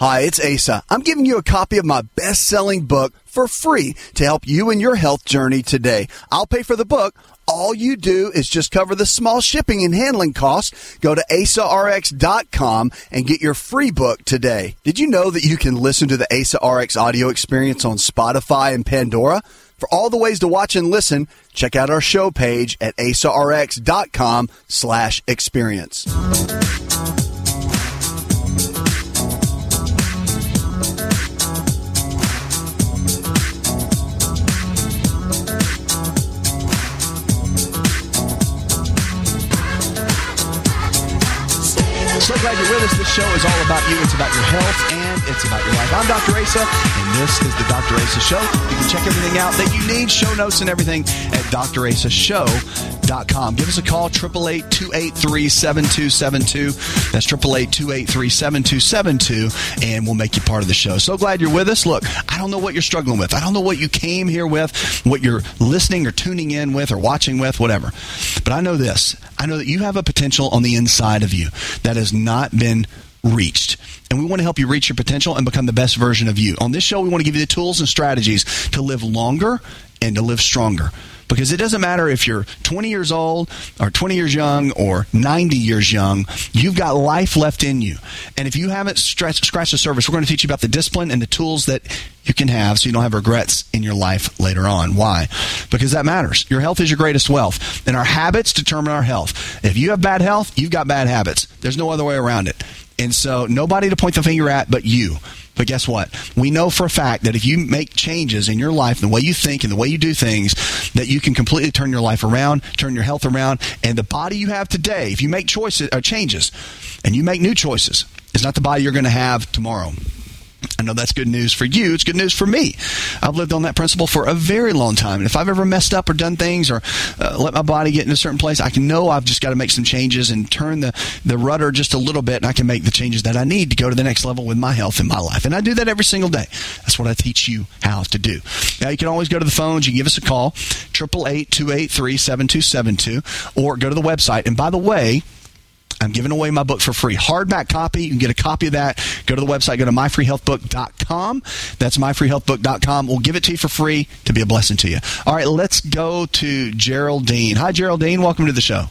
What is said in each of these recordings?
Hi, it's Asa. I'm giving you a copy of my best selling book for free to help you in your health journey today. I'll pay for the book. All you do is just cover the small shipping and handling costs. Go to asarx.com and get your free book today. Did you know that you can listen to the AsaRx audio experience on Spotify and Pandora? For all the ways to watch and listen, check out our show page at asarx.com slash experience. So glad you're with us. This show is all about you. It's about your health and it's about your life. I'm Dr. Asa, and this is the Dr. Asa Show. You can check everything out that you need, show notes and everything at drasashow.com. Give us a call, 888-283-7272. That's 888-283-7272, and we'll make you part of the show. So glad you're with us. Look, I don't know what you're struggling with. I don't know what you came here with, what you're listening or tuning in with or watching with, whatever. But I know this. I know that you have a potential on the inside of you that has not been reached. And we want to help you reach your potential and become the best version of you. On this show, we want to give you the tools and strategies to live longer and to live stronger. Because it doesn't matter if you're 20 years old or 20 years young or 90 years young, you've got life left in you. And if you haven't stretched, scratched the surface, we're going to teach you about the discipline and the tools that you can have so you don't have regrets in your life later on. Why? Because that matters. Your health is your greatest wealth. And our habits determine our health. If you have bad health, you've got bad habits. There's no other way around it. And so nobody to point the finger at but you. But guess what? We know for a fact that if you make changes in your life, the way you think and the way you do things, that you can completely turn your life around, turn your health around, and the body you have today, if you make choices or changes and you make new choices, it's not the body you're going to have tomorrow. I know that's good news for you. It's good news for me. I've lived on that principle for a very long time. And if I've ever messed up or done things or uh, let my body get in a certain place, I can know I've just got to make some changes and turn the, the rudder just a little bit and I can make the changes that I need to go to the next level with my health and my life. And I do that every single day. That's what I teach you how to do. Now, you can always go to the phones. You can give us a call, 888-283-7272, or go to the website. And by the way, I'm giving away my book for free. Hardback copy. You can get a copy of that. Go to the website. Go to myfreehealthbook.com. That's myfreehealthbook.com. We'll give it to you for free to be a blessing to you. All right, let's go to Geraldine. Hi, Geraldine. Welcome to the show.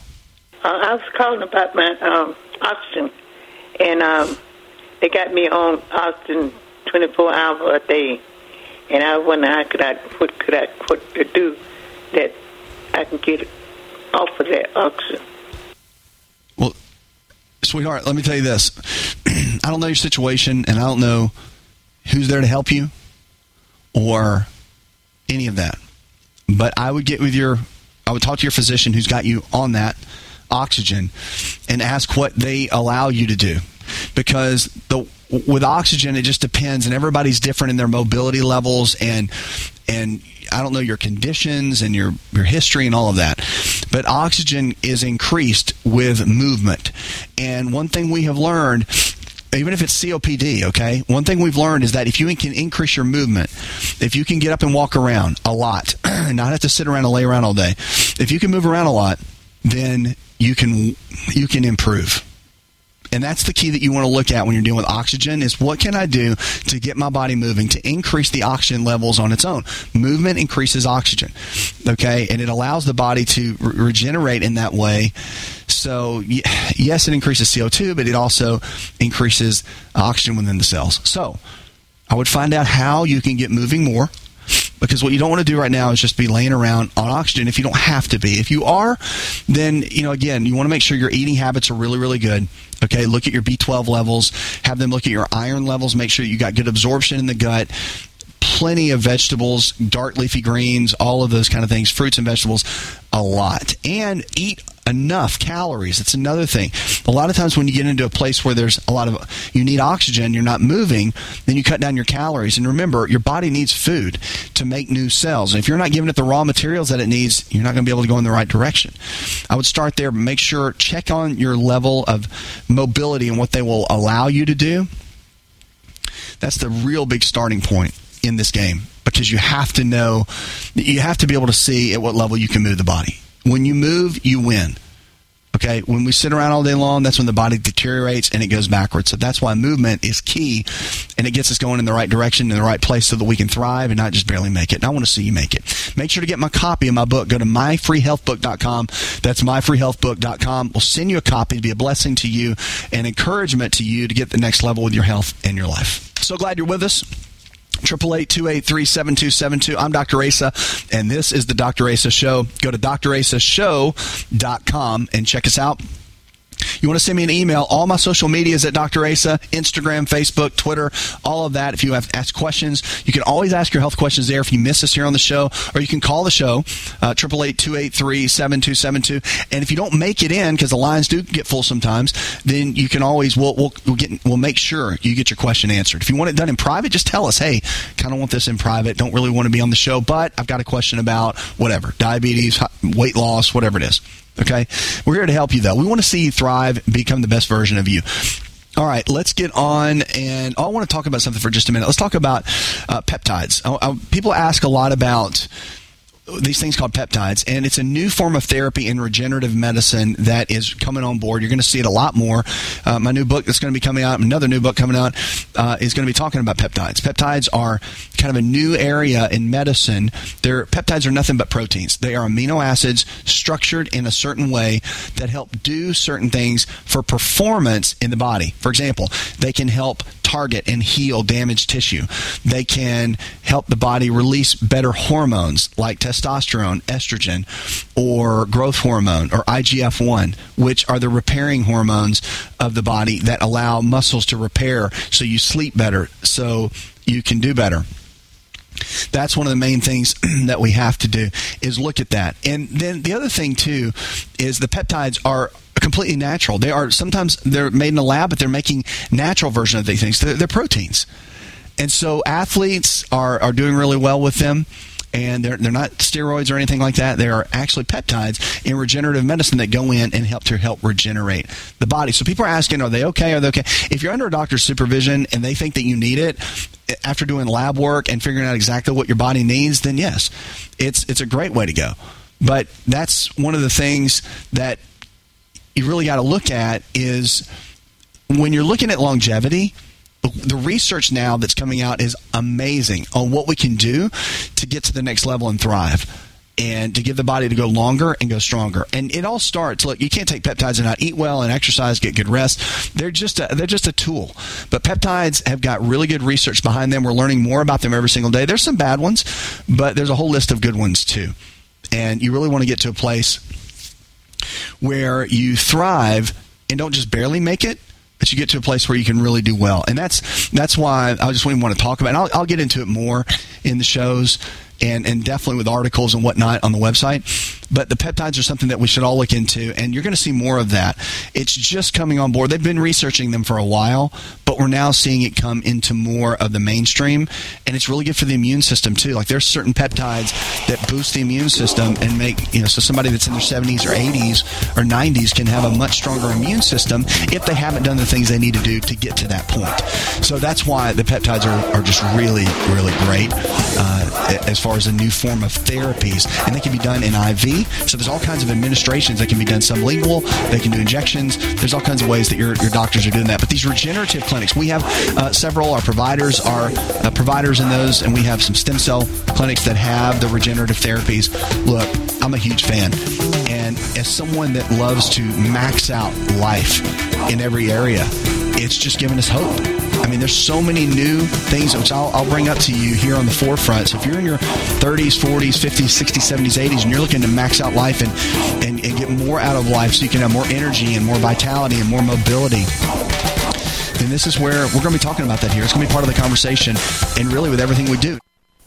Uh, I was calling about my um, oxygen, and um, they got me on oxygen 24 hours a day. And I wonder how could I, what could I, what to do that I can get off of that oxygen. Sweetheart, let me tell you this. I don't know your situation, and I don't know who's there to help you or any of that. But I would get with your, I would talk to your physician who's got you on that oxygen and ask what they allow you to do. Because the with oxygen, it just depends, and everybody's different in their mobility levels and and I don't know your conditions and your your history and all of that. But oxygen is increased with movement. And one thing we have learned even if it's COPD, okay? One thing we've learned is that if you can increase your movement, if you can get up and walk around a lot, not have to sit around and lay around all day, if you can move around a lot, then you can you can improve. And that's the key that you want to look at when you're dealing with oxygen is what can I do to get my body moving to increase the oxygen levels on its own. Movement increases oxygen. Okay? And it allows the body to re- regenerate in that way. So yes, it increases CO2, but it also increases oxygen within the cells. So I would find out how you can get moving more because what you don't want to do right now is just be laying around on oxygen if you don't have to be. If you are, then you know again, you want to make sure your eating habits are really really good. Okay, look at your B12 levels, have them look at your iron levels, make sure you got good absorption in the gut. Plenty of vegetables, dark leafy greens, all of those kind of things, fruits and vegetables, a lot. And eat enough calories. It's another thing. A lot of times when you get into a place where there's a lot of you need oxygen, you're not moving, then you cut down your calories. And remember, your body needs food to make new cells. And if you're not giving it the raw materials that it needs, you're not going to be able to go in the right direction. I would start there, make sure check on your level of mobility and what they will allow you to do. That's the real big starting point in this game because you have to know, you have to be able to see at what level you can move the body. When you move, you win. Okay, when we sit around all day long, that's when the body deteriorates and it goes backwards. So that's why movement is key and it gets us going in the right direction, in the right place so that we can thrive and not just barely make it. And I want to see you make it. Make sure to get my copy of my book. Go to myfreehealthbook.com. That's myfreehealthbook.com. We'll send you a copy to be a blessing to you and encouragement to you to get the next level with your health and your life. So glad you're with us. Triple eight two eight three seven two seven two. I'm Dr. Asa, and this is the Dr. Asa Show. Go to drasashow.com and check us out. You want to send me an email? All my social media is at Dr. Asa, Instagram, Facebook, Twitter, all of that. If you have ask questions, you can always ask your health questions there if you miss us here on the show, or you can call the show, uh, triple eight two eight three seven two seven two. And if you don't make it in, because the lines do get full sometimes, then you can always we'll we'll we'll, get, we'll make sure you get your question answered. If you want it done in private, just tell us, hey, kind of want this in private. Don't really want to be on the show, but I've got a question about whatever diabetes, weight loss, whatever it is. Okay? We're here to help you, though. We want to see you thrive, become the best version of you. All right, let's get on, and I want to talk about something for just a minute. Let's talk about uh, peptides. I, I, people ask a lot about these things called peptides, and it's a new form of therapy in regenerative medicine that is coming on board. You're going to see it a lot more. Uh, my new book that's going to be coming out, another new book coming out, uh, is going to be talking about peptides. Peptides are kind of a new area in medicine. They're, peptides are nothing but proteins. They are amino acids structured in a certain way that help do certain things for performance in the body. For example, they can help target and heal damaged tissue. They can help the body release better hormones like testosterone, estrogen, or growth hormone or IGF 1, which are the repairing hormones of the body that allow muscles to repair so you sleep better, so you can do better. That's one of the main things that we have to do is look at that. And then the other thing too is the peptides are completely natural. They are sometimes they're made in a lab, but they're making natural version of these things. They're, they're proteins, and so athletes are are doing really well with them. And they're, they're not steroids or anything like that. They are actually peptides in regenerative medicine that go in and help to help regenerate the body. So people are asking, are they okay? Are they okay? If you're under a doctor's supervision and they think that you need it, eh, after doing lab work and figuring out exactly what your body needs, then yes, it's it's a great way to go. But that's one of the things that you really got to look at is when you're looking at longevity, the research now that's coming out is amazing on what we can do to get to the next level and thrive and to give the body to go longer and go stronger. And it all starts. Look, you can't take peptides and not eat well and exercise, get good rest. They're just a, they're just a tool. But peptides have got really good research behind them. We're learning more about them every single day. There's some bad ones, but there's a whole list of good ones too. And you really want to get to a place where you thrive and don't just barely make it, but you get to a place where you can really do well. And that's that's why I just want to talk about. It. I'll, I'll get into it more in the shows and, and definitely with articles and whatnot on the website. But the peptides are something that we should all look into, and you're going to see more of that. It's just coming on board. They've been researching them for a while, but we're now seeing it come into more of the mainstream, and it's really good for the immune system too. Like there's certain peptides that boost the immune system and make you know so somebody that's in their 70s or 80s or 90s can have a much stronger immune system if they haven't done the things they need to do to get to that point. So that's why the peptides are, are just really really great uh, as far as a new form of therapies, and they can be done in IV so there's all kinds of administrations that can be done sublingual. They can do injections. There's all kinds of ways that your, your doctors are doing that. But these regenerative clinics, we have uh, several. Our providers are uh, providers in those, and we have some stem cell clinics that have the regenerative therapies. Look, I'm a huge fan. And as someone that loves to max out life in every area, it's just given us hope. I mean, there's so many new things which I'll, I'll, bring up to you here on the forefront. So if you're in your 30s, 40s, 50s, 60s, 70s, 80s, and you're looking to max out life and, and, and get more out of life so you can have more energy and more vitality and more mobility, then this is where we're going to be talking about that here. It's going to be part of the conversation and really with everything we do.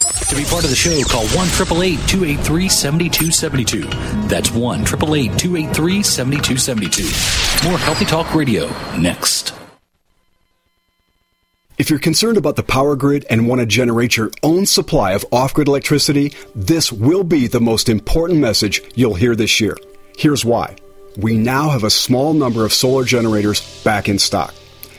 To be part of the show, call 1 888 283 7272. That's 1 888 283 7272. More Healthy Talk Radio next. If you're concerned about the power grid and want to generate your own supply of off grid electricity, this will be the most important message you'll hear this year. Here's why. We now have a small number of solar generators back in stock.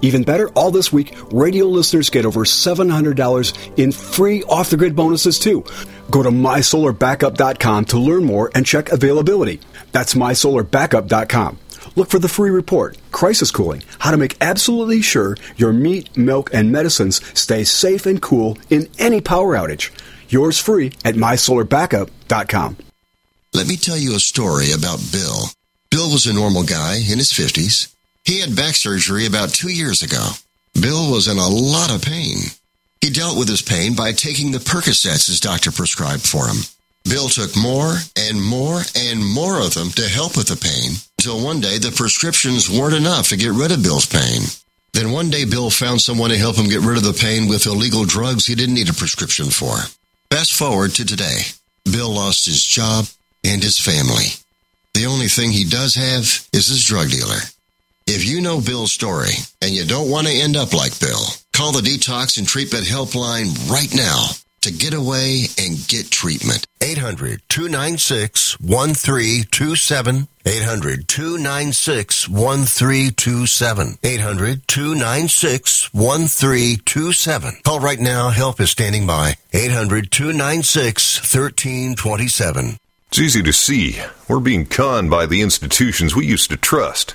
Even better, all this week, radio listeners get over $700 in free off the grid bonuses too. Go to mysolarbackup.com to learn more and check availability. That's mysolarbackup.com. Look for the free report, Crisis Cooling, how to make absolutely sure your meat, milk, and medicines stay safe and cool in any power outage. Yours free at mysolarbackup.com. Let me tell you a story about Bill. Bill was a normal guy in his 50s. He had back surgery about two years ago. Bill was in a lot of pain. He dealt with his pain by taking the Percocets his doctor prescribed for him. Bill took more and more and more of them to help with the pain until one day the prescriptions weren't enough to get rid of Bill's pain. Then one day Bill found someone to help him get rid of the pain with illegal drugs he didn't need a prescription for. Fast forward to today. Bill lost his job and his family. The only thing he does have is his drug dealer. If you know Bill's story and you don't want to end up like Bill, call the Detox and Treatment Helpline right now to get away and get treatment. 800 296 1327. 800 296 1327. 800 296 1327. Call right now. Help is standing by. 800 296 1327. It's easy to see. We're being conned by the institutions we used to trust.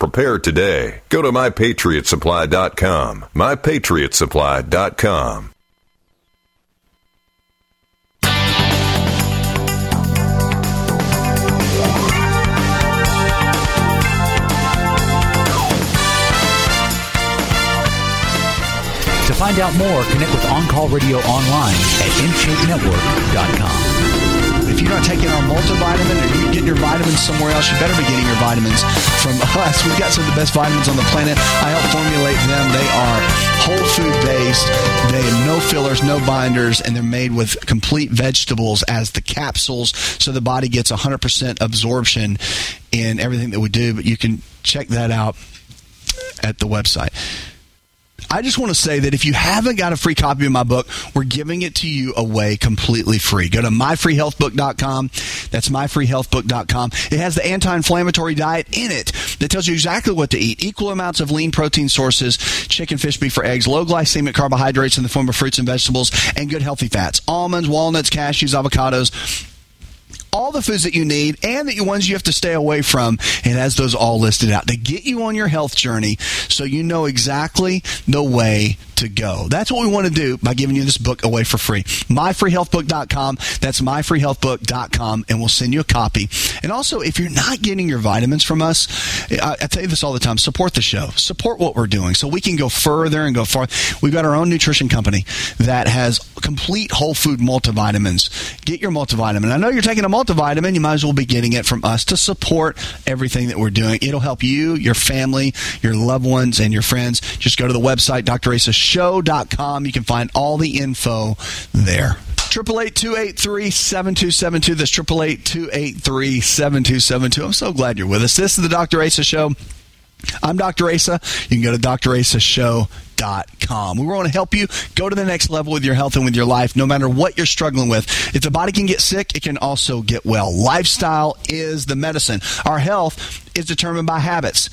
Prepare today. Go to mypatriotsupply.com. Mypatriotsupply.com. To find out more, connect with On Call Radio online at InShapeNetwork.com. If you're not taking our multivitamin or you're getting your vitamins somewhere else, you better be getting your vitamins from us. We've got some of the best vitamins on the planet. I help formulate them. They are whole food based. They have no fillers, no binders, and they're made with complete vegetables as the capsules, so the body gets 100% absorption in everything that we do. But you can check that out at the website. I just want to say that if you haven't got a free copy of my book, we're giving it to you away completely free. Go to myfreehealthbook.com. That's myfreehealthbook.com. It has the anti-inflammatory diet in it that tells you exactly what to eat. Equal amounts of lean protein sources, chicken, fish, beef, or eggs, low glycemic carbohydrates in the form of fruits and vegetables, and good healthy fats. Almonds, walnuts, cashews, avocados, all the foods that you need and the ones you have to stay away from. It has those all listed out to get you on your health journey so you know exactly the way to go. That's what we want to do by giving you this book away for free. MyFreeHealthBook.com. That's MyFreeHealthBook.com, and we'll send you a copy. And also, if you're not getting your vitamins from us, I, I tell you this all the time support the show, support what we're doing so we can go further and go far. We've got our own nutrition company that has complete whole food multivitamins. Get your multivitamin. I know you're taking a multivitamin, you might as well be getting it from us to support everything that we're doing. It'll help you, your family, your loved ones, and your friends. Just go to the website, drasashow.com. You can find all the info there. Triple eight two eight three seven two seven two. That's triple eight two eight three seven two seven two. I'm so glad you're with us. This is the Dr. Asa Show. I'm Dr. Asa. You can go to drasashow.com. We want to help you go to the next level with your health and with your life, no matter what you're struggling with. If the body can get sick, it can also get well. Lifestyle is the medicine. Our health is determined by habits.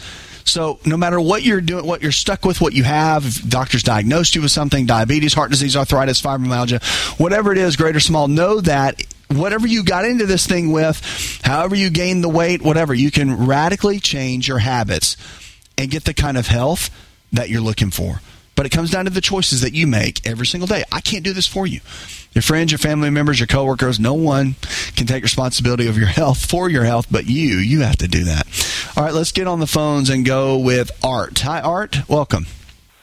So no matter what you're doing, what you're stuck with, what you have, if doctors diagnosed you with something, diabetes, heart disease, arthritis, fibromyalgia, whatever it is, great or small, know that whatever you got into this thing with, however you gain the weight, whatever, you can radically change your habits and get the kind of health that you're looking for. But it comes down to the choices that you make every single day. I can't do this for you. Your friends, your family members, your coworkers, no one can take responsibility of your health for your health but you. You have to do that. All right, let's get on the phones and go with Art. Hi, Art. Welcome.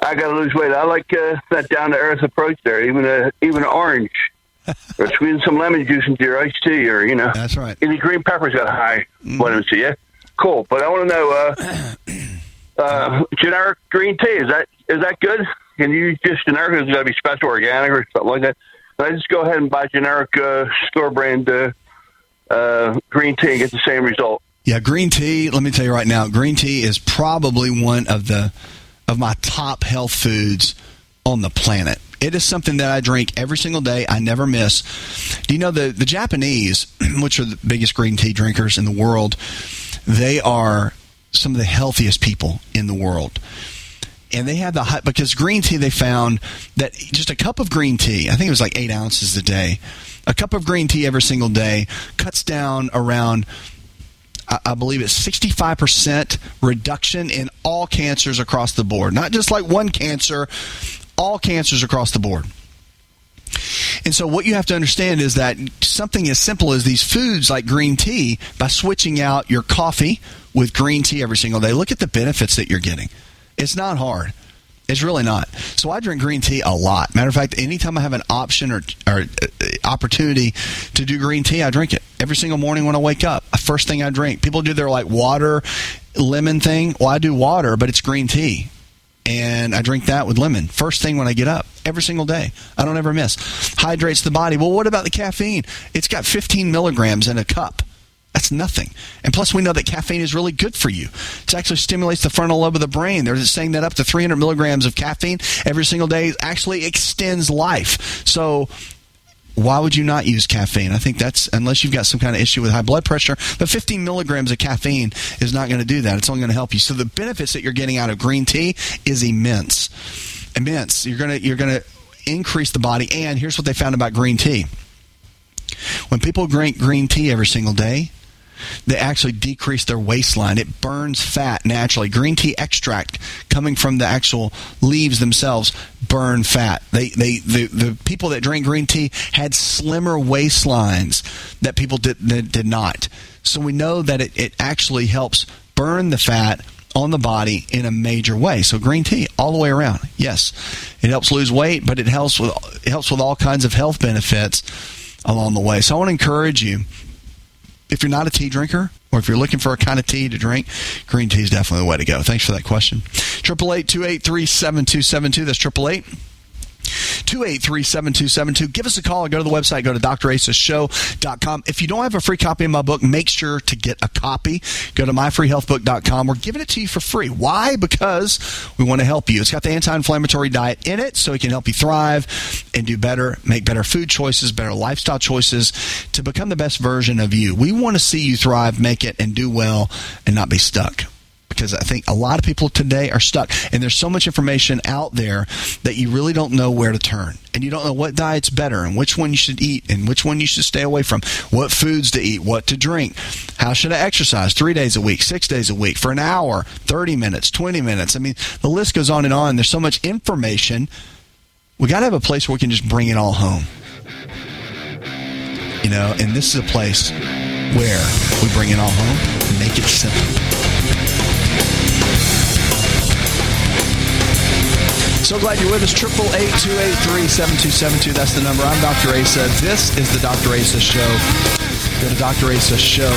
I got to lose weight. I like uh, that down to earth approach there. Even a even an orange, or squeeze some lemon juice into your iced tea, or you know, that's right. Any green peppers got high mm. vitamin C. Yeah, cool. But I want to know, uh, uh, generic green tea is that is that good? Can you just generic? Is It's got to be special organic or something like that. Can I just go ahead and buy generic uh, store brand uh, uh, green tea and get the same result? Yeah, green tea. Let me tell you right now, green tea is probably one of the of my top health foods on the planet. It is something that I drink every single day. I never miss. Do you know the the Japanese, which are the biggest green tea drinkers in the world, they are some of the healthiest people in the world and they have the because green tea they found that just a cup of green tea i think it was like eight ounces a day a cup of green tea every single day cuts down around I believe it's 65% reduction in all cancers across the board. Not just like one cancer, all cancers across the board. And so, what you have to understand is that something as simple as these foods like green tea, by switching out your coffee with green tea every single day, look at the benefits that you're getting. It's not hard. It's really not. So I drink green tea a lot. Matter of fact, anytime I have an option or, or uh, opportunity to do green tea, I drink it every single morning when I wake up. First thing I drink. People do their like water lemon thing. Well, I do water, but it's green tea. And I drink that with lemon first thing when I get up every single day. I don't ever miss. Hydrates the body. Well, what about the caffeine? It's got 15 milligrams in a cup. That's nothing. And plus, we know that caffeine is really good for you. It actually stimulates the frontal lobe of the brain. They're saying that up to 300 milligrams of caffeine every single day actually extends life. So, why would you not use caffeine? I think that's unless you've got some kind of issue with high blood pressure. But 15 milligrams of caffeine is not going to do that. It's only going to help you. So the benefits that you're getting out of green tea is immense, immense. You're gonna you're gonna increase the body. And here's what they found about green tea: when people drink green tea every single day, they actually decrease their waistline. It burns fat naturally. Green tea extract coming from the actual leaves themselves burn fat. They, they, the, the people that drink green tea had slimmer waistlines that people did, that did not. So we know that it, it actually helps burn the fat on the body in a major way. So green tea all the way around. Yes, it helps lose weight, but it helps with it helps with all kinds of health benefits along the way. So I want to encourage you if you're not a tea drinker or if you're looking for a kind of tea to drink, green tea is definitely the way to go. Thanks for that question. 888 283 7272. That's 888 283-7272. Give us a call or go to the website. Go to drasashow.com. If you don't have a free copy of my book, make sure to get a copy. Go to myfreehealthbook.com. We're giving it to you for free. Why? Because we want to help you. It's got the anti-inflammatory diet in it, so it can help you thrive and do better, make better food choices, better lifestyle choices to become the best version of you. We want to see you thrive, make it, and do well and not be stuck because I think a lot of people today are stuck. And there's so much information out there that you really don't know where to turn. And you don't know what diet's better and which one you should eat and which one you should stay away from, what foods to eat, what to drink. How should I exercise three days a week, six days a week, for an hour, 30 minutes, 20 minutes? I mean, the list goes on and on. There's so much information. We got to have a place where we can just bring it all home. You know, and this is a place where we bring it all home and make it simple. So glad you're with us. Triple eight two eight three seven two seven two. That's the number. I'm Dr. Asa. This is the Dr. Asa Show. Go to drasashow.com.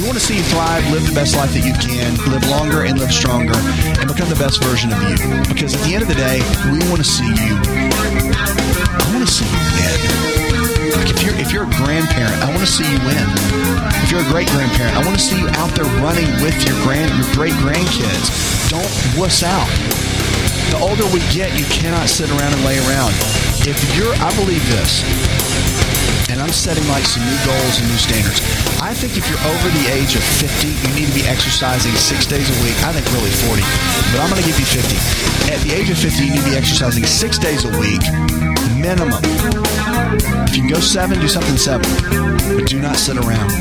We want to see you thrive, live the best life that you can, live longer and live stronger, and become the best version of you. Because at the end of the day, we want to see you. I want to see you win. Like if you're if you're a grandparent, I want to see you win. If you're a great grandparent, I want to see you out there running with your grand your great grandkids. Don't wuss out. The older we get, you cannot sit around and lay around. If you're, I believe this, and I'm setting like some new goals and new standards. I think if you're over the age of 50, you need to be exercising six days a week. I think really 40, but I'm going to give you 50. At the age of 50, you need to be exercising six days a week, minimum. If you can go seven, do something seven, but do not sit around.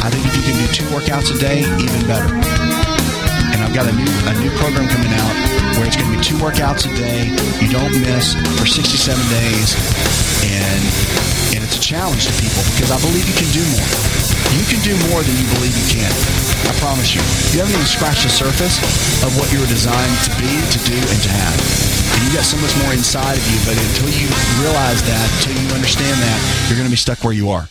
I think if you can do two workouts a day, even better. I've got a new a new program coming out where it's going to be two workouts a day. You don't miss for 67 days, and and it's a challenge to people because I believe you can do more. You can do more than you believe you can. I promise you. You haven't even scratched the surface of what you were designed to be, to do, and to have. And you got so much more inside of you, but until you realize that, until you understand that, you're going to be stuck where you are.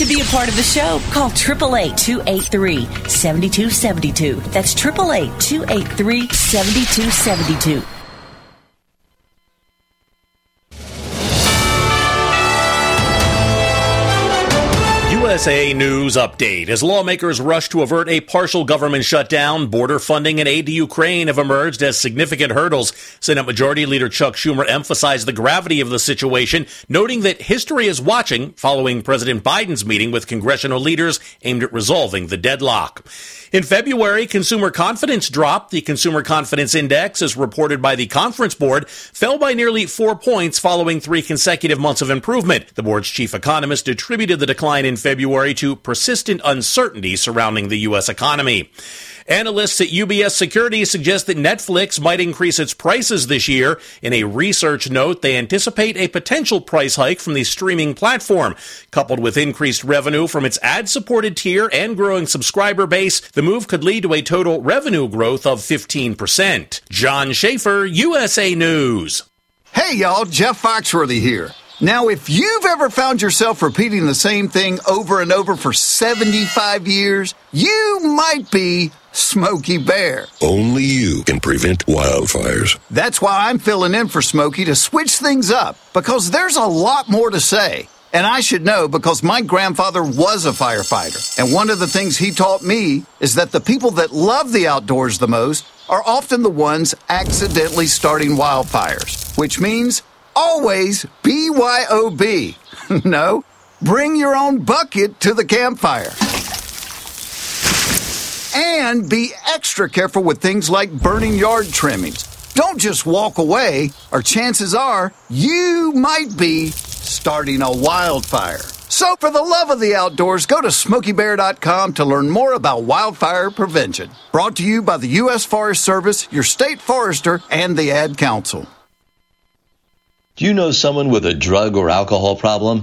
To be a part of the show, call 888-283-7272. That's 888-283-7272. USA News Update. As lawmakers rush to avert a partial government shutdown, border funding and aid to Ukraine have emerged as significant hurdles. Senate Majority Leader Chuck Schumer emphasized the gravity of the situation, noting that history is watching following President Biden's meeting with congressional leaders aimed at resolving the deadlock. In February, consumer confidence dropped. The Consumer Confidence Index, as reported by the Conference Board, fell by nearly four points following three consecutive months of improvement. The board's chief economist attributed the decline in February to persistent uncertainty surrounding the U.S. economy. Analysts at UBS Securities suggest that Netflix might increase its prices this year. In a research note, they anticipate a potential price hike from the streaming platform. Coupled with increased revenue from its ad supported tier and growing subscriber base, the move could lead to a total revenue growth of 15%. John Schaefer, USA News. Hey, y'all, Jeff Foxworthy here. Now, if you've ever found yourself repeating the same thing over and over for 75 years, you might be Smokey Bear. Only you can prevent wildfires. That's why I'm filling in for Smokey to switch things up, because there's a lot more to say. And I should know because my grandfather was a firefighter. And one of the things he taught me is that the people that love the outdoors the most are often the ones accidentally starting wildfires, which means always BYOB. no, bring your own bucket to the campfire. And be extra careful with things like burning yard trimmings. Don't just walk away, or chances are you might be starting a wildfire. So, for the love of the outdoors, go to smokeybear.com to learn more about wildfire prevention. Brought to you by the U.S. Forest Service, your state forester, and the Ad Council. Do you know someone with a drug or alcohol problem?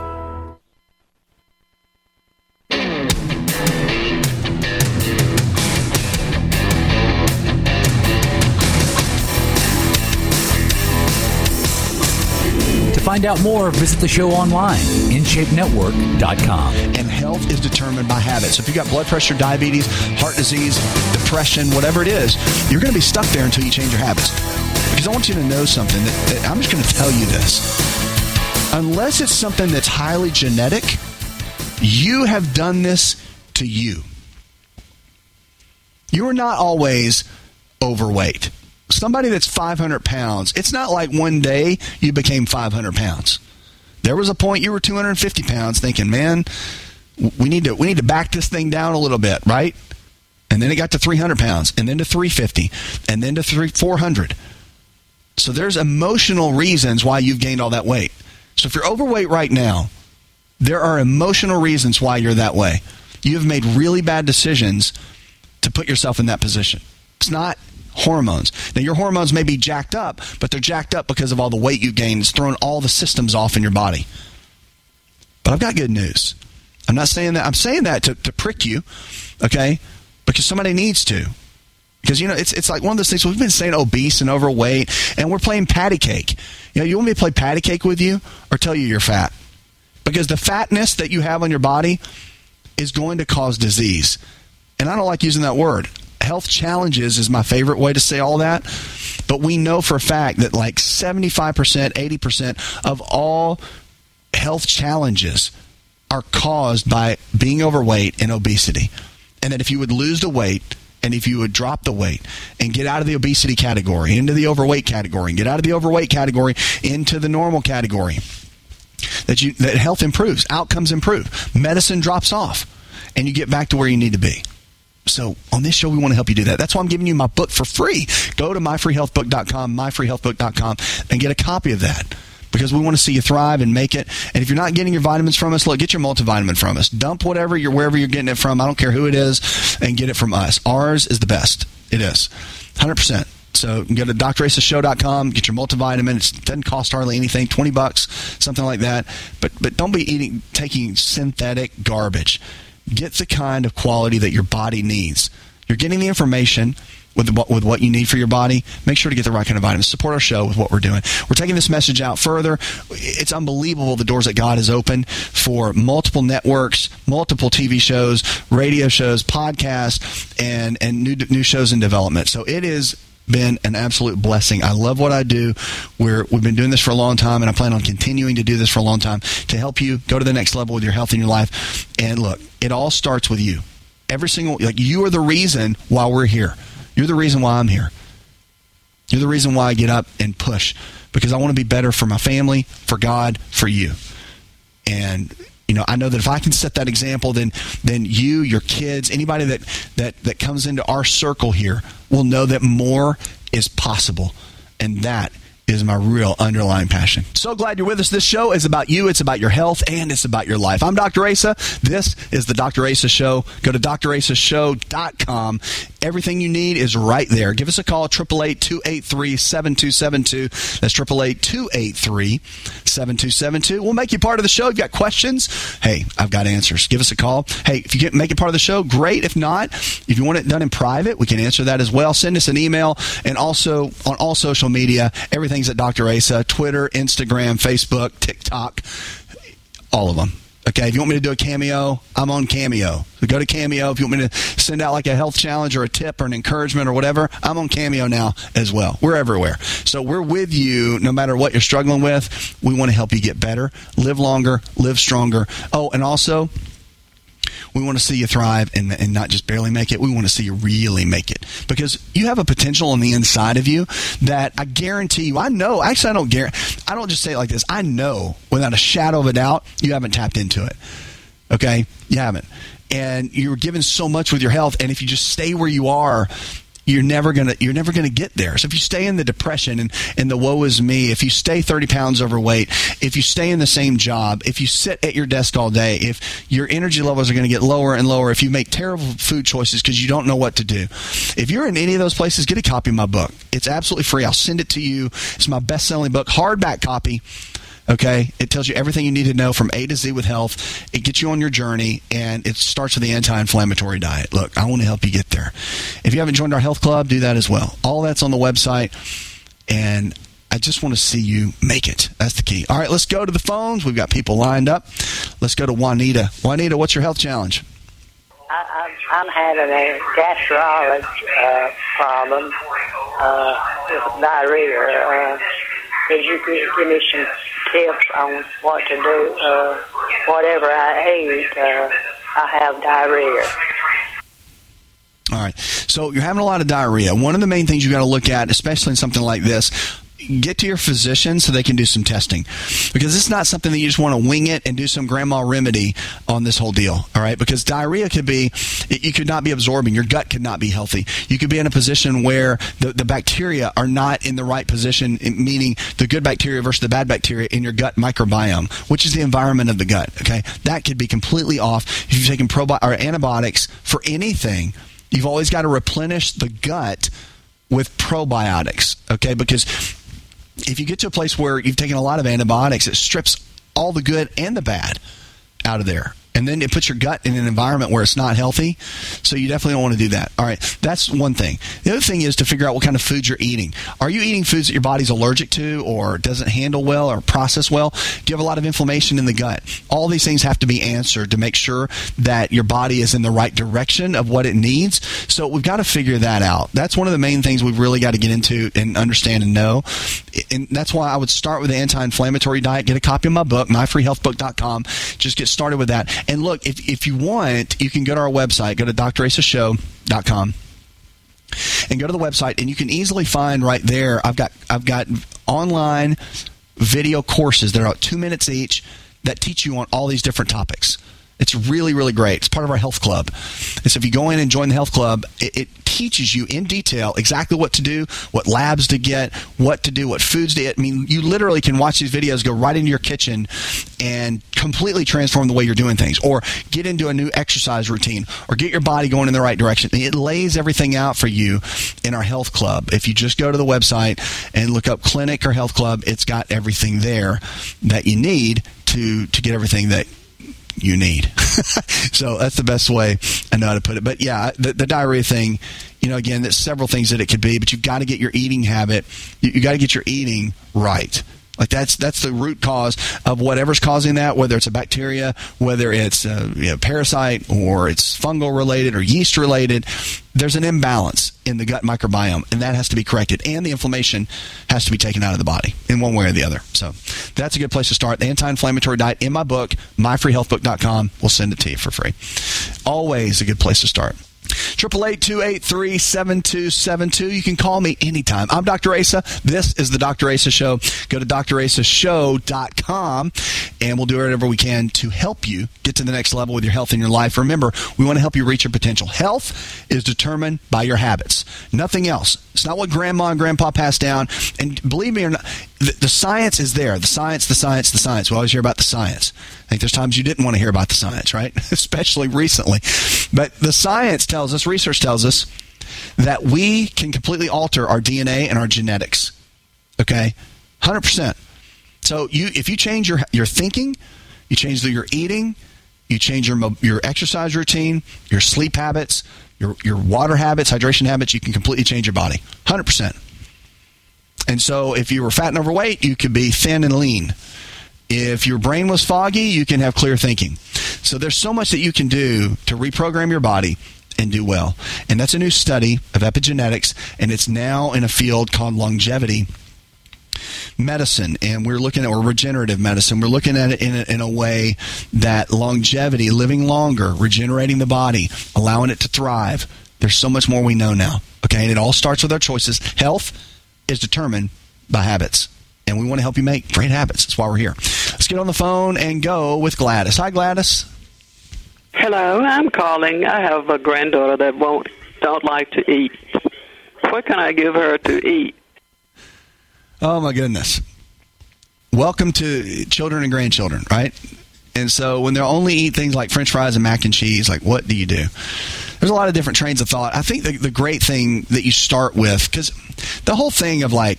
Find out more, visit the show online, InShapeNetwork.com. And health is determined by habits. So if you've got blood pressure, diabetes, heart disease, depression, whatever it is, you're going to be stuck there until you change your habits. Because I want you to know something that, that I'm just going to tell you this. Unless it's something that's highly genetic, you have done this to you. You're not always overweight somebody that's 500 pounds, it's not like one day you became 500 pounds. There was a point you were 250 pounds thinking, man, we need to we need to back this thing down a little bit, right? And then it got to 300 pounds, and then to 350, and then to 3 400. So there's emotional reasons why you've gained all that weight. So if you're overweight right now, there are emotional reasons why you're that way. You have made really bad decisions to put yourself in that position. It's not hormones. Now, your hormones may be jacked up, but they're jacked up because of all the weight you gained. It's thrown all the systems off in your body. But I've got good news. I'm not saying that. I'm saying that to, to prick you, okay? Because somebody needs to. Because, you know, it's, it's like one of those things, we've been saying obese and overweight, and we're playing patty cake. You know, you want me to play patty cake with you or tell you you're fat? Because the fatness that you have on your body is going to cause disease. And I don't like using that word health challenges is my favorite way to say all that. But we know for a fact that like 75%, 80% of all health challenges are caused by being overweight and obesity. And that if you would lose the weight, and if you would drop the weight and get out of the obesity category into the overweight category and get out of the overweight category into the normal category that you that health improves outcomes improve medicine drops off and you get back to where you need to be So on this show, we want to help you do that. That's why I'm giving you my book for free. Go to myfreehealthbook.com, myfreehealthbook.com, and get a copy of that because we want to see you thrive and make it. And if you're not getting your vitamins from us, look, get your multivitamin from us. Dump whatever you're wherever you're getting it from. I don't care who it is, and get it from us. Ours is the best. It is, hundred percent. So go to drasashow.com, get your multivitamin. It doesn't cost hardly anything, 20 bucks, something like that. But but don't be eating taking synthetic garbage. Get the kind of quality that your body needs. You're getting the information with what, with what you need for your body. Make sure to get the right kind of vitamins. Support our show with what we're doing. We're taking this message out further. It's unbelievable the doors that God has opened for multiple networks, multiple TV shows, radio shows, podcasts, and and new new shows in development. So it is been an absolute blessing. I love what I do. We're, we've been doing this for a long time, and I plan on continuing to do this for a long time to help you go to the next level with your health and your life. And look, it all starts with you. Every single, like, you are the reason why we're here. You're the reason why I'm here. You're the reason why I get up and push because I want to be better for my family, for God, for you. And you know, I know that if I can set that example, then then you, your kids, anybody that that that comes into our circle here will know that more is possible, and that is my real underlying passion. So glad you're with us. This show is about you, it's about your health, and it's about your life. I'm Dr. Asa. This is the Dr. Asa Show. Go to drasashow.com. Everything you need is right there. Give us a call, 888-283-7272. That's 888-283-7272. We'll make you part of the show. If you've got questions, hey, I've got answers. Give us a call. Hey, if you get make it part of the show, great. If not, if you want it done in private, we can answer that as well. Send us an email and also on all social media, everything's at Dr. Asa, Twitter, Instagram, Facebook, TikTok, all of them. Okay, if you want me to do a cameo, I'm on Cameo. So go to Cameo. If you want me to send out like a health challenge or a tip or an encouragement or whatever, I'm on Cameo now as well. We're everywhere. So we're with you no matter what you're struggling with. We want to help you get better, live longer, live stronger. Oh, and also, we want to see you thrive and, and not just barely make it. We want to see you really make it because you have a potential on the inside of you that I guarantee you. I know. Actually, I don't guarantee. I don't just say it like this. I know without a shadow of a doubt you haven't tapped into it. Okay, you haven't, and you're given so much with your health. And if you just stay where you are, you're never gonna you're never gonna get there. So if you stay in the depression and, and the woe is me, if you stay 30 pounds overweight, if you stay in the same job, if you sit at your desk all day, if your energy levels are going to get lower and lower, if you make terrible food choices because you don't know what to do, if you're in any of those places, get a copy of my book. It's absolutely free. I'll send it to you. It's my best selling book, hardback copy. Okay, it tells you everything you need to know from A to Z with health. It gets you on your journey, and it starts with the anti-inflammatory diet. Look, I want to help you get there. If you haven't joined our health club, do that as well. All that's on the website, and I just want to see you make it. That's the key. All right, let's go to the phones. We've got people lined up. Let's go to Juanita. Juanita, what's your health challenge? I, I'm, I'm having a gastrology uh, problem uh, with diarrhea. Uh, if you could give me some tips on what to do, uh, whatever I eat, uh, I have diarrhea. All right. So you're having a lot of diarrhea. One of the main things you got to look at, especially in something like this, get to your physician so they can do some testing. Because it's not something that you just want to wing it and do some grandma remedy on this whole deal all right? Because diarrhea could be you could not be absorbing. Your gut could not be healthy. You could be in a position where the, the bacteria are not in the right position meaning the good bacteria versus the bad bacteria in your gut microbiome which is the environment of the gut okay? That could be completely off. If you've taken probi- or antibiotics for anything you've always got to replenish the gut with probiotics okay? Because if you get to a place where you've taken a lot of antibiotics, it strips all the good and the bad out of there. And then it puts your gut in an environment where it's not healthy. So you definitely don't want to do that. All right. That's one thing. The other thing is to figure out what kind of foods you're eating. Are you eating foods that your body's allergic to or doesn't handle well or process well? Do you have a lot of inflammation in the gut? All these things have to be answered to make sure that your body is in the right direction of what it needs. So we've got to figure that out. That's one of the main things we've really got to get into and understand and know. And that's why I would start with the anti-inflammatory diet. Get a copy of my book, myfreehealthbook.com. Just get started with that. And look, if, if you want, you can go to our website, go to drasashow.com and go to the website and you can easily find right there I've got I've got online video courses that are about 2 minutes each that teach you on all these different topics It's really, really great. It's part of our health club. And so if you go in and join the health club, it, it teaches you in detail exactly what to do, what labs to get, what to do, what foods to eat. I mean, you literally can watch these videos, go right into your kitchen, and completely transform the way you're doing things, or get into a new exercise routine, or get your body going in the right direction. It lays everything out for you in our health club. If you just go to the website and look up clinic or health club, it's got everything there that you need to to get everything that you need. so that's the best way I know how to put it. But yeah, the, the diarrhea thing, you know, again, there's several things that it could be, but you've got to get your eating habit, you, you got to get your eating right. Like that's that's the root cause of whatever's causing that, whether it's a bacteria, whether it's a you know, parasite, or it's fungal related or yeast related. There's an imbalance in the gut microbiome, and that has to be corrected, and the inflammation has to be taken out of the body in one way or the other. So that's a good place to start. The anti-inflammatory diet in my book, myfreehealthbook.com. We'll send it to you for free. Always a good place to start. Triple eight two eight three seven two seven two. You can call me anytime. I'm Dr. Asa. This is the Dr. Asa Show. Go to drasashow.com and we'll do whatever we can to help you get to the next level with your health and your life. Remember, we want to help you reach your potential. Health is determined by your habits, nothing else. It's not what grandma and grandpa passed down. And believe me or not, the, the science is there. The science, the science, the science. We always hear about the science. I think there's times you didn't want to hear about the science, right? Especially recently. But the science tells us, research tells us, that we can completely alter our DNA and our genetics. Okay? 100%. So you if you change your your thinking, you change your eating, you change your your exercise routine, your sleep habits, your your water habits, hydration habits, you can completely change your body. 100%. And so if you were fat and overweight, you could be thin and lean. If your brain was foggy, you can have clear thinking. So there's so much that you can do to reprogram your body and do well. And that's a new study of epigenetics, and it's now in a field called longevity medicine and we're looking at or regenerative medicine. We're looking at it in a, in a way that longevity living longer regenerating the body allowing it to thrive. There's so much more we know now okay? And it all starts with our choices. Health is determined by habits and we want to help you make great habits. That's why we're here. Let's get on the phone and go with gladys. Hi gladys. Hello, I'm calling. I have a granddaughter that won't don't like to eat. What can I give her to eat? Oh my goodness. Welcome to children and grandchildren, right? And so when they only eat things like french fries and mac and cheese, like what do you do? There's a lot of different trains of thought. I think the, the great thing that you start with, because the whole thing of like,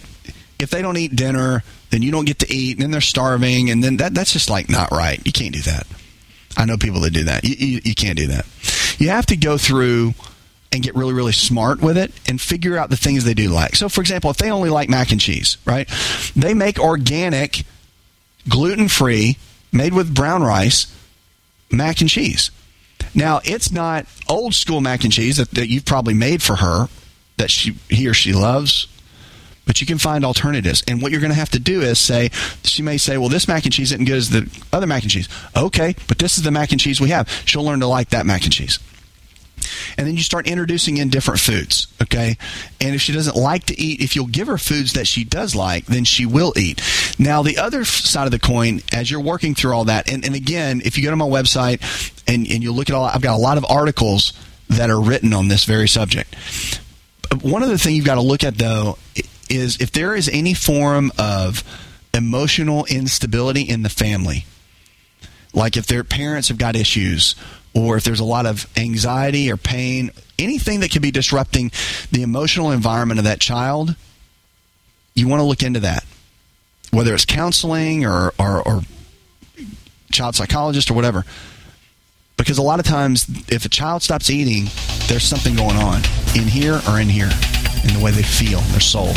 if they don't eat dinner, then you don't get to eat, and then they're starving, and then that, that's just like not right. You can't do that. I know people that do that. You, you, you can't do that. You have to go through and get really, really smart with it and figure out the things they do like. So, for example, if they only like mac and cheese, right? They make organic, gluten free, made with brown rice mac and cheese. Now, it's not old school mac and cheese that, that you've probably made for her that she he or she loves, but you can find alternatives. And what you're going to have to do is say, she may say, well, this mac and cheese isn't good as the other mac and cheese. Okay, but this is the mac and cheese we have. She'll learn to like that mac and cheese. And then you start introducing in different foods, okay? And if she doesn't like to eat, if you'll give her foods that she does like, then she will eat. Now, the other side of the coin, as you're working through all that, and, and again, if you go to my website and, and you look at all, I've got a lot of articles that are written on this very subject. One other thing you've got to look at, though, is if there is any form of emotional instability in the family, like if their parents have got issues or if there's a lot of anxiety or pain, anything that could be disrupting the emotional environment of that child, you want to look into that. Whether it's counseling or, or, or child psychologist or whatever. Because a lot of times, if a child stops eating, there's something going on in here or in here, in the way they feel, their soul.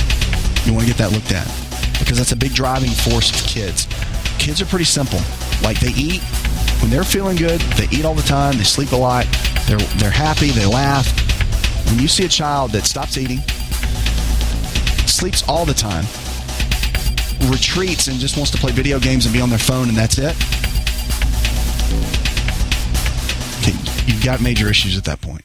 You want to get that looked at. Because that's a big driving force of kids. Kids are pretty simple. Like they eat, when they're feeling good, they eat all the time, they sleep a lot, they're, they're happy, they laugh. When you see a child that stops eating, sleeps all the time, retreats and just wants to play video games and be on their phone and that's it, okay, you've got major issues at that point.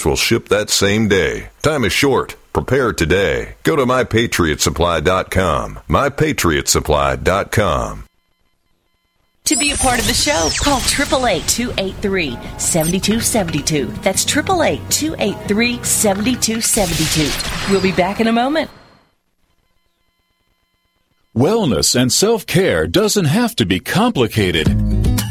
will ship that same day. Time is short. Prepare today. Go to mypatriotsupply.com. Mypatriotsupply.com. To be a part of the show, call 888 283 7272. That's 888 283 7272. We'll be back in a moment. Wellness and self care doesn't have to be complicated.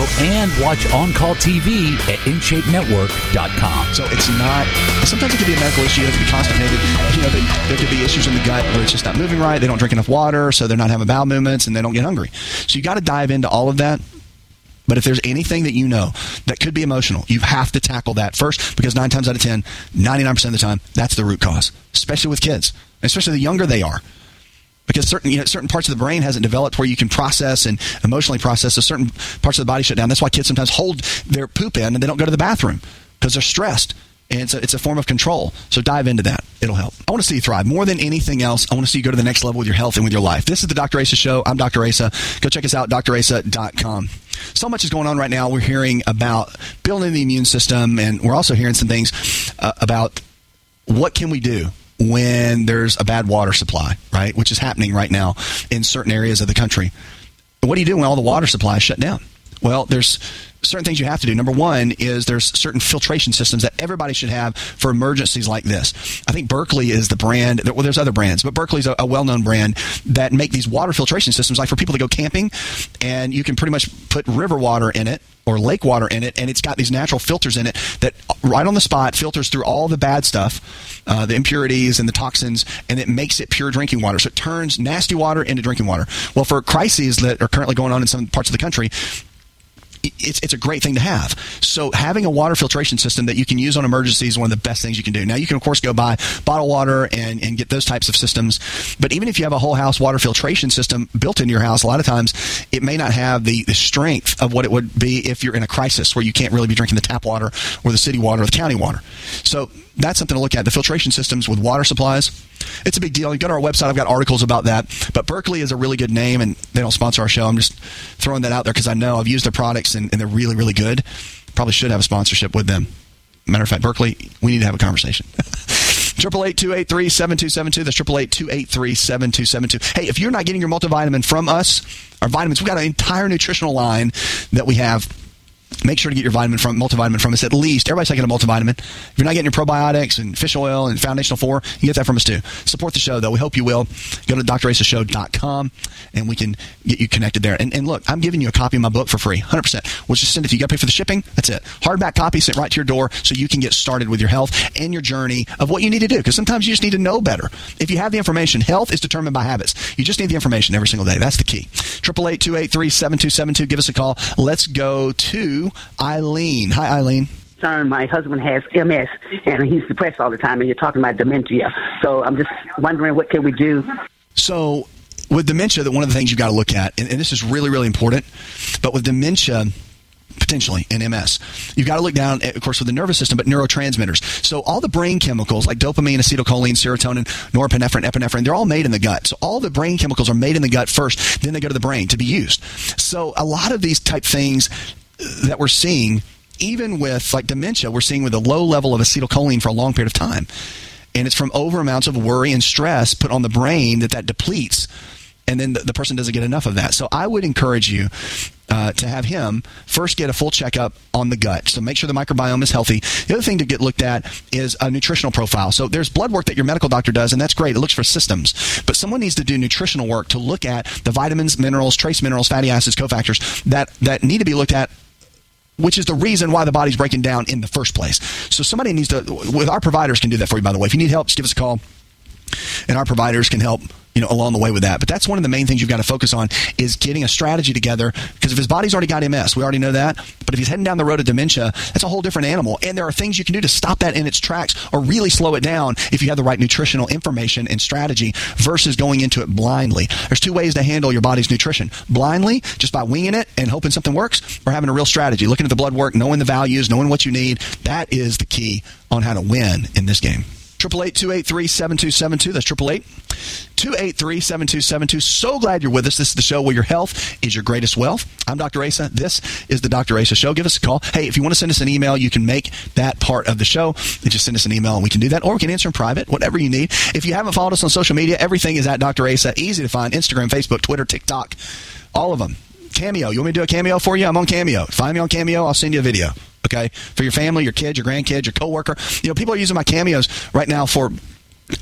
Radio and watch On Call TV at InShapeNetwork.com. So it's not. Sometimes it could be a medical issue. You have to be constipated. You know, there- there could be issues in the gut where it's just not moving right. They don't drink enough water, so they're not having bowel movements, and they don't get hungry. So you got to dive into all of that. But if there's anything that you know that could be emotional, you have to tackle that first because nine times out of 10, 99% of the time, that's the root cause, especially with kids, especially the younger they are. Because certain, you know, certain parts of the brain hasn't developed where you can process and emotionally process, so certain parts of the body shut down. That's why kids sometimes hold their poop in and they don't go to the bathroom because they're stressed. And it's a, it's a form of control. So dive into that. It'll help. I want to see you thrive. More than anything else, I want to see you go to the next level with your health and with your life. This is the Dr. Asa Show. I'm Dr. Asa. Go check us out, drasa.com. So much is going on right now. We're hearing about building the immune system, and we're also hearing some things uh, about what can we do when there's a bad water supply, right? Which is happening right now in certain areas of the country. What do you do when all the water supply is shut down? Well, there's certain things you have to do. Number one is there's certain filtration systems that everybody should have for emergencies like this. I think Berkeley is the brand. Well, there's other brands, but Berkeley's a, a well-known brand that make these water filtration systems, like for people that go camping, and you can pretty much put river water in it or lake water in it, and it's got these natural filters in it that right on the spot filters through all the bad stuff, uh, the impurities and the toxins, and it makes it pure drinking water. So it turns nasty water into drinking water. Well, for crises that are currently going on in some parts of the country, it's, it's a great thing to have. So having a water filtration system that you can use on emergencies is one of the best things you can do. Now you can of course go buy bottled water and, and get those types of systems. But even if you have a whole house water filtration system built into your house, a lot of times it may not have the, the strength of what it would be if you're in a crisis where you can't really be drinking the tap water or the city water or the county water. So that's something to look at. The filtration systems with water supplies, it's a big deal. You go to our website, I've got articles about that. But Berkeley is a really good name, and they don't sponsor our show. I'm just throwing that out there because I know I've used their products and, and they're really, really good. Probably should have a sponsorship with them. Matter of fact, Berkeley, we need to have a conversation. Triple eight two eight three seven two seven two. That's triple eight two eight three seven two seven two. Hey, if you're not getting your multivitamin from us, our vitamins, we've got an entire nutritional line that we have make sure to get your vitamin from multivitamin from us at least. Everybody's taking a multivitamin. If you're not getting your probiotics and fish oil and foundational four, you get that from us too. Support the show though. We hope you will. Go to drasashow.com and we can get you connected there. And, and look, I'm giving you a copy of my book for free, 100%. We'll just send it to you. You got to pay for the shipping. That's it. Hardback copy sent right to your door so you can get started with your health and your journey of what you need to do. Because sometimes you just need to know better. If you have the information, health is determined by habits. You just need the information every single day. That's the key. 888 Give us a call. Let's go to Eileen. Hi, Eileen. Son, my husband has MS and he's depressed all the time, and you're talking about dementia. So I'm just wondering what can we do? So, with dementia, that one of the things you've got to look at, and, and this is really, really important, but with dementia, potentially in MS. You've got to look down, of course, with the nervous system, but neurotransmitters. So all the brain chemicals like dopamine, acetylcholine, serotonin, norepinephrine, epinephrine, they're all made in the gut. So all the brain chemicals are made in the gut first, then they go to the brain to be used. So a lot of these type things that we're seeing, even with like dementia, we're seeing with a low level of acetylcholine for a long period of time. And it's from over amounts of worry and stress put on the brain that that depletes and then the, person doesn't get enough of that. So I would encourage you uh, to have him first get a full checkup on the gut. So make sure the microbiome is healthy. The other thing to get looked at is a nutritional profile. So there's blood work that your medical doctor does, and that's great. It looks for systems. But someone needs to do nutritional work to look at the vitamins, minerals, trace minerals, fatty acids, cofactors that, that need to be looked at which is the reason why the body's breaking down in the first place. So somebody needs to, with our providers can do that for you, by the way. If you need help, just give us a call. And our providers can help you know, along the way with that. But that's one of the main things you've got to focus on is getting a strategy together. Because if his body's already got MS, we already know that. But if he's heading down the road of dementia, that's a whole different animal. And there are things you can do to stop that in its tracks or really slow it down if you have the right nutritional information and strategy versus going into it blindly. There's two ways to handle your body's nutrition blindly, just by winging it and hoping something works, or having a real strategy, looking at the blood work, knowing the values, knowing what you need. That is the key on how to win in this game. Triple eight two eight three seven two seven two. That's triple eight two eight three seven two seven two. So glad you're with us. This is the show where your health is your greatest wealth. I'm Dr. Asa. This is the Dr. Asa Show. Give us a call. Hey, if you want to send us an email, you can make that part of the show. Just send us an email and we can do that, or we can answer in private, whatever you need. If you haven't followed us on social media, everything is at Dr. Asa. Easy to find: Instagram, Facebook, Twitter, TikTok, all of them. Cameo. You want me to do a cameo for you? I'm on Cameo. Find me on Cameo. I'll send you a video. Okay, for your family, your kids, your grandkids, your coworker. You know, people are using my cameos right now for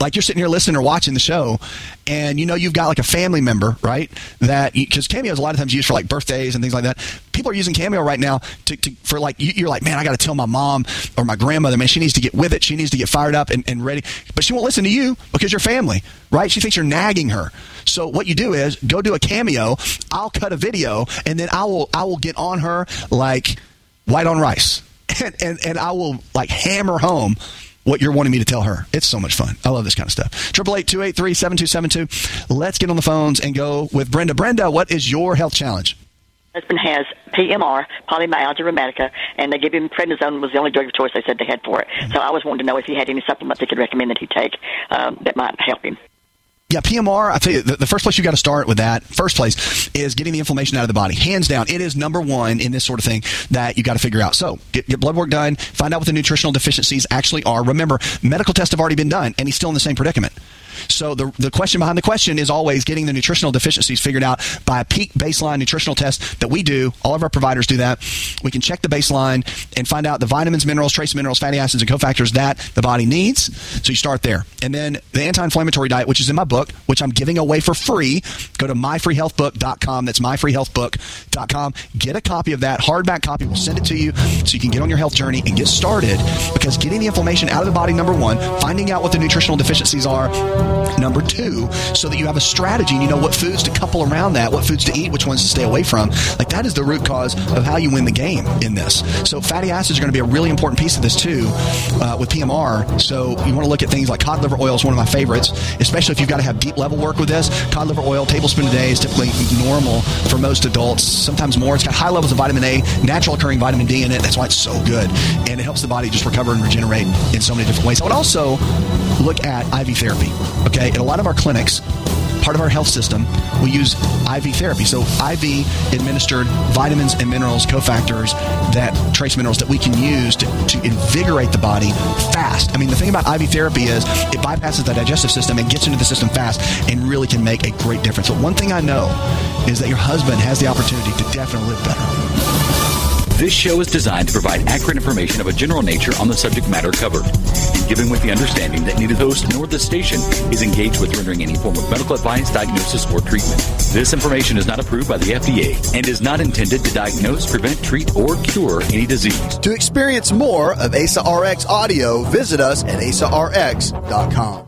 like you're sitting here listening or watching the show and you know you've got like a family member right that because cameo is a lot of times used for like birthdays and things like that. People are using cameo right now to, to for like you, are like man i got to tell my mom or my grandmother man she needs to get with it. She needs to get fired up and, and ready. But she won't listen to you because you're family right? She thinks you're nagging her. So what you do is go do a cameo. I'll cut a video and then i will i will get on her like white on rice and, and, and I will like hammer home what you're wanting me to tell her. It's so much fun. I love this kind of stuff. Triple eight two eight three seven two seven two. Let's get on the phones and go with Brenda. Brenda, what is your health challenge? husband has PMR, polymyalgia rheumatica, and they give him prednisone was the only drug of choice they said they had for it. So I was wanting to know if he had any supplements they could recommend that he take um, that might help him. Yeah, PMR, I tell you, the, the first place you got to start with that, first place, is getting the inflammation out of the body. Hands down, it is number one in this sort of thing that you got to figure out. So, get, get blood work done, find out what the nutritional deficiencies actually are. Remember, medical tests have already been done, and he's still in the same predicament. So the, the question behind the question is always getting the nutritional deficiencies figured out by a peak baseline nutritional test that we do. All of our providers do that. We can check the baseline and find out the vitamins, minerals, trace minerals, fatty acids, and cofactors that the body needs. So you start there. And then the anti-inflammatory diet, which is in my book, which I'm giving away for free. Go to myfreehealthbook.com. That's myfreehealthbook.com. Get a copy of that hardback copy. We'll send it to you so you can get on your health journey and get started because getting the inflammation out of the body, number one, finding out what the nutritional deficiencies are, Number two, so that you have a strategy and you know what foods to couple around that, what foods to eat, which ones to stay away from. Like that is the root cause of how you win the game in this. So fatty acids are going to be a really important piece of this too uh, with PMR. So you want to look at things like cod liver oil is one of my favorites, especially if you've got to have deep level work with this. Cod liver oil, tablespoon a day is typically normal for most adults. Sometimes more. It's got high levels of vitamin A, natural occurring vitamin D in it. That's why it's so good, and it helps the body just recover and regenerate in so many different ways. I would also look at IV therapy. Okay, in a lot of our clinics, part of our health system, we use IV therapy. So IV administered vitamins and minerals, cofactors, that trace minerals that we can use to, to invigorate the body fast. I mean, the thing about IV therapy is it bypasses the digestive system and gets into the system fast and really can make a great difference. But one thing I know is that your husband has the opportunity to definitely live better. This show is designed to provide accurate information of a general nature on the subject matter covered, and given with the understanding that neither the host nor the station is engaged with rendering any form of medical advice, diagnosis, or treatment. This information is not approved by the FDA and is not intended to diagnose, prevent, treat, or cure any disease. To experience more of ASA RX audio, visit us at asarx.com.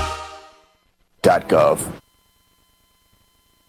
.gov.